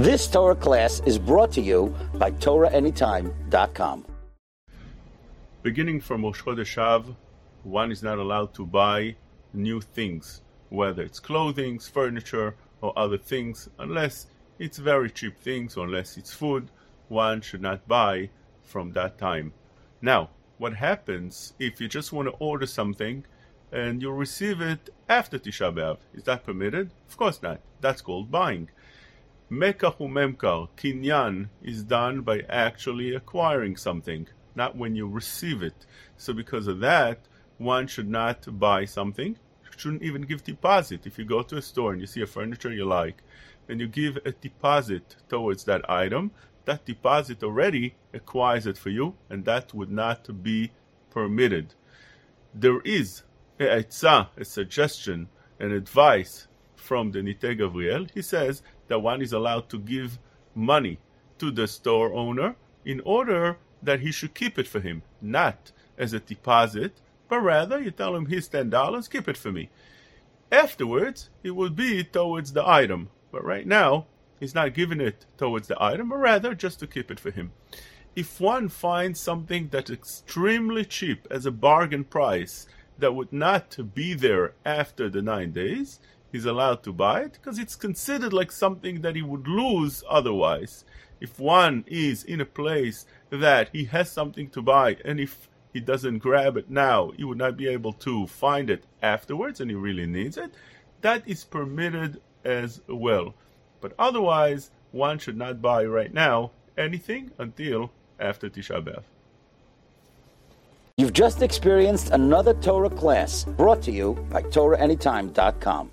This Torah class is brought to you by TorahAnytime.com. Beginning from Rosh Chodesh one is not allowed to buy new things, whether it's clothing, furniture, or other things, unless it's very cheap things, or unless it's food, one should not buy from that time. Now, what happens if you just want to order something and you receive it after Tisha B'Av? Is that permitted? Of course not. That's called buying. Mekach umemkar, kinyan, is done by actually acquiring something, not when you receive it. So because of that, one should not buy something, shouldn't even give deposit. If you go to a store and you see a furniture you like, and you give a deposit towards that item, that deposit already acquires it for you, and that would not be permitted. There is a a suggestion, an advice from the Nitei Gavriel. He says that one is allowed to give money to the store owner in order that he should keep it for him, not as a deposit, but rather you tell him here's ten dollars, keep it for me. Afterwards, it would be towards the item, but right now he's not giving it towards the item, but rather just to keep it for him. If one finds something that's extremely cheap as a bargain price that would not be there after the nine days, he's allowed to buy it because it's considered like something that he would lose otherwise. If one is in a place that he has something to buy and if he doesn't grab it now, he would not be able to find it afterwards and he really needs it, that is permitted as well. But otherwise, one should not buy right now anything until after Tisha B'Av. You've just experienced another Torah class brought to you by TorahAnytime.com.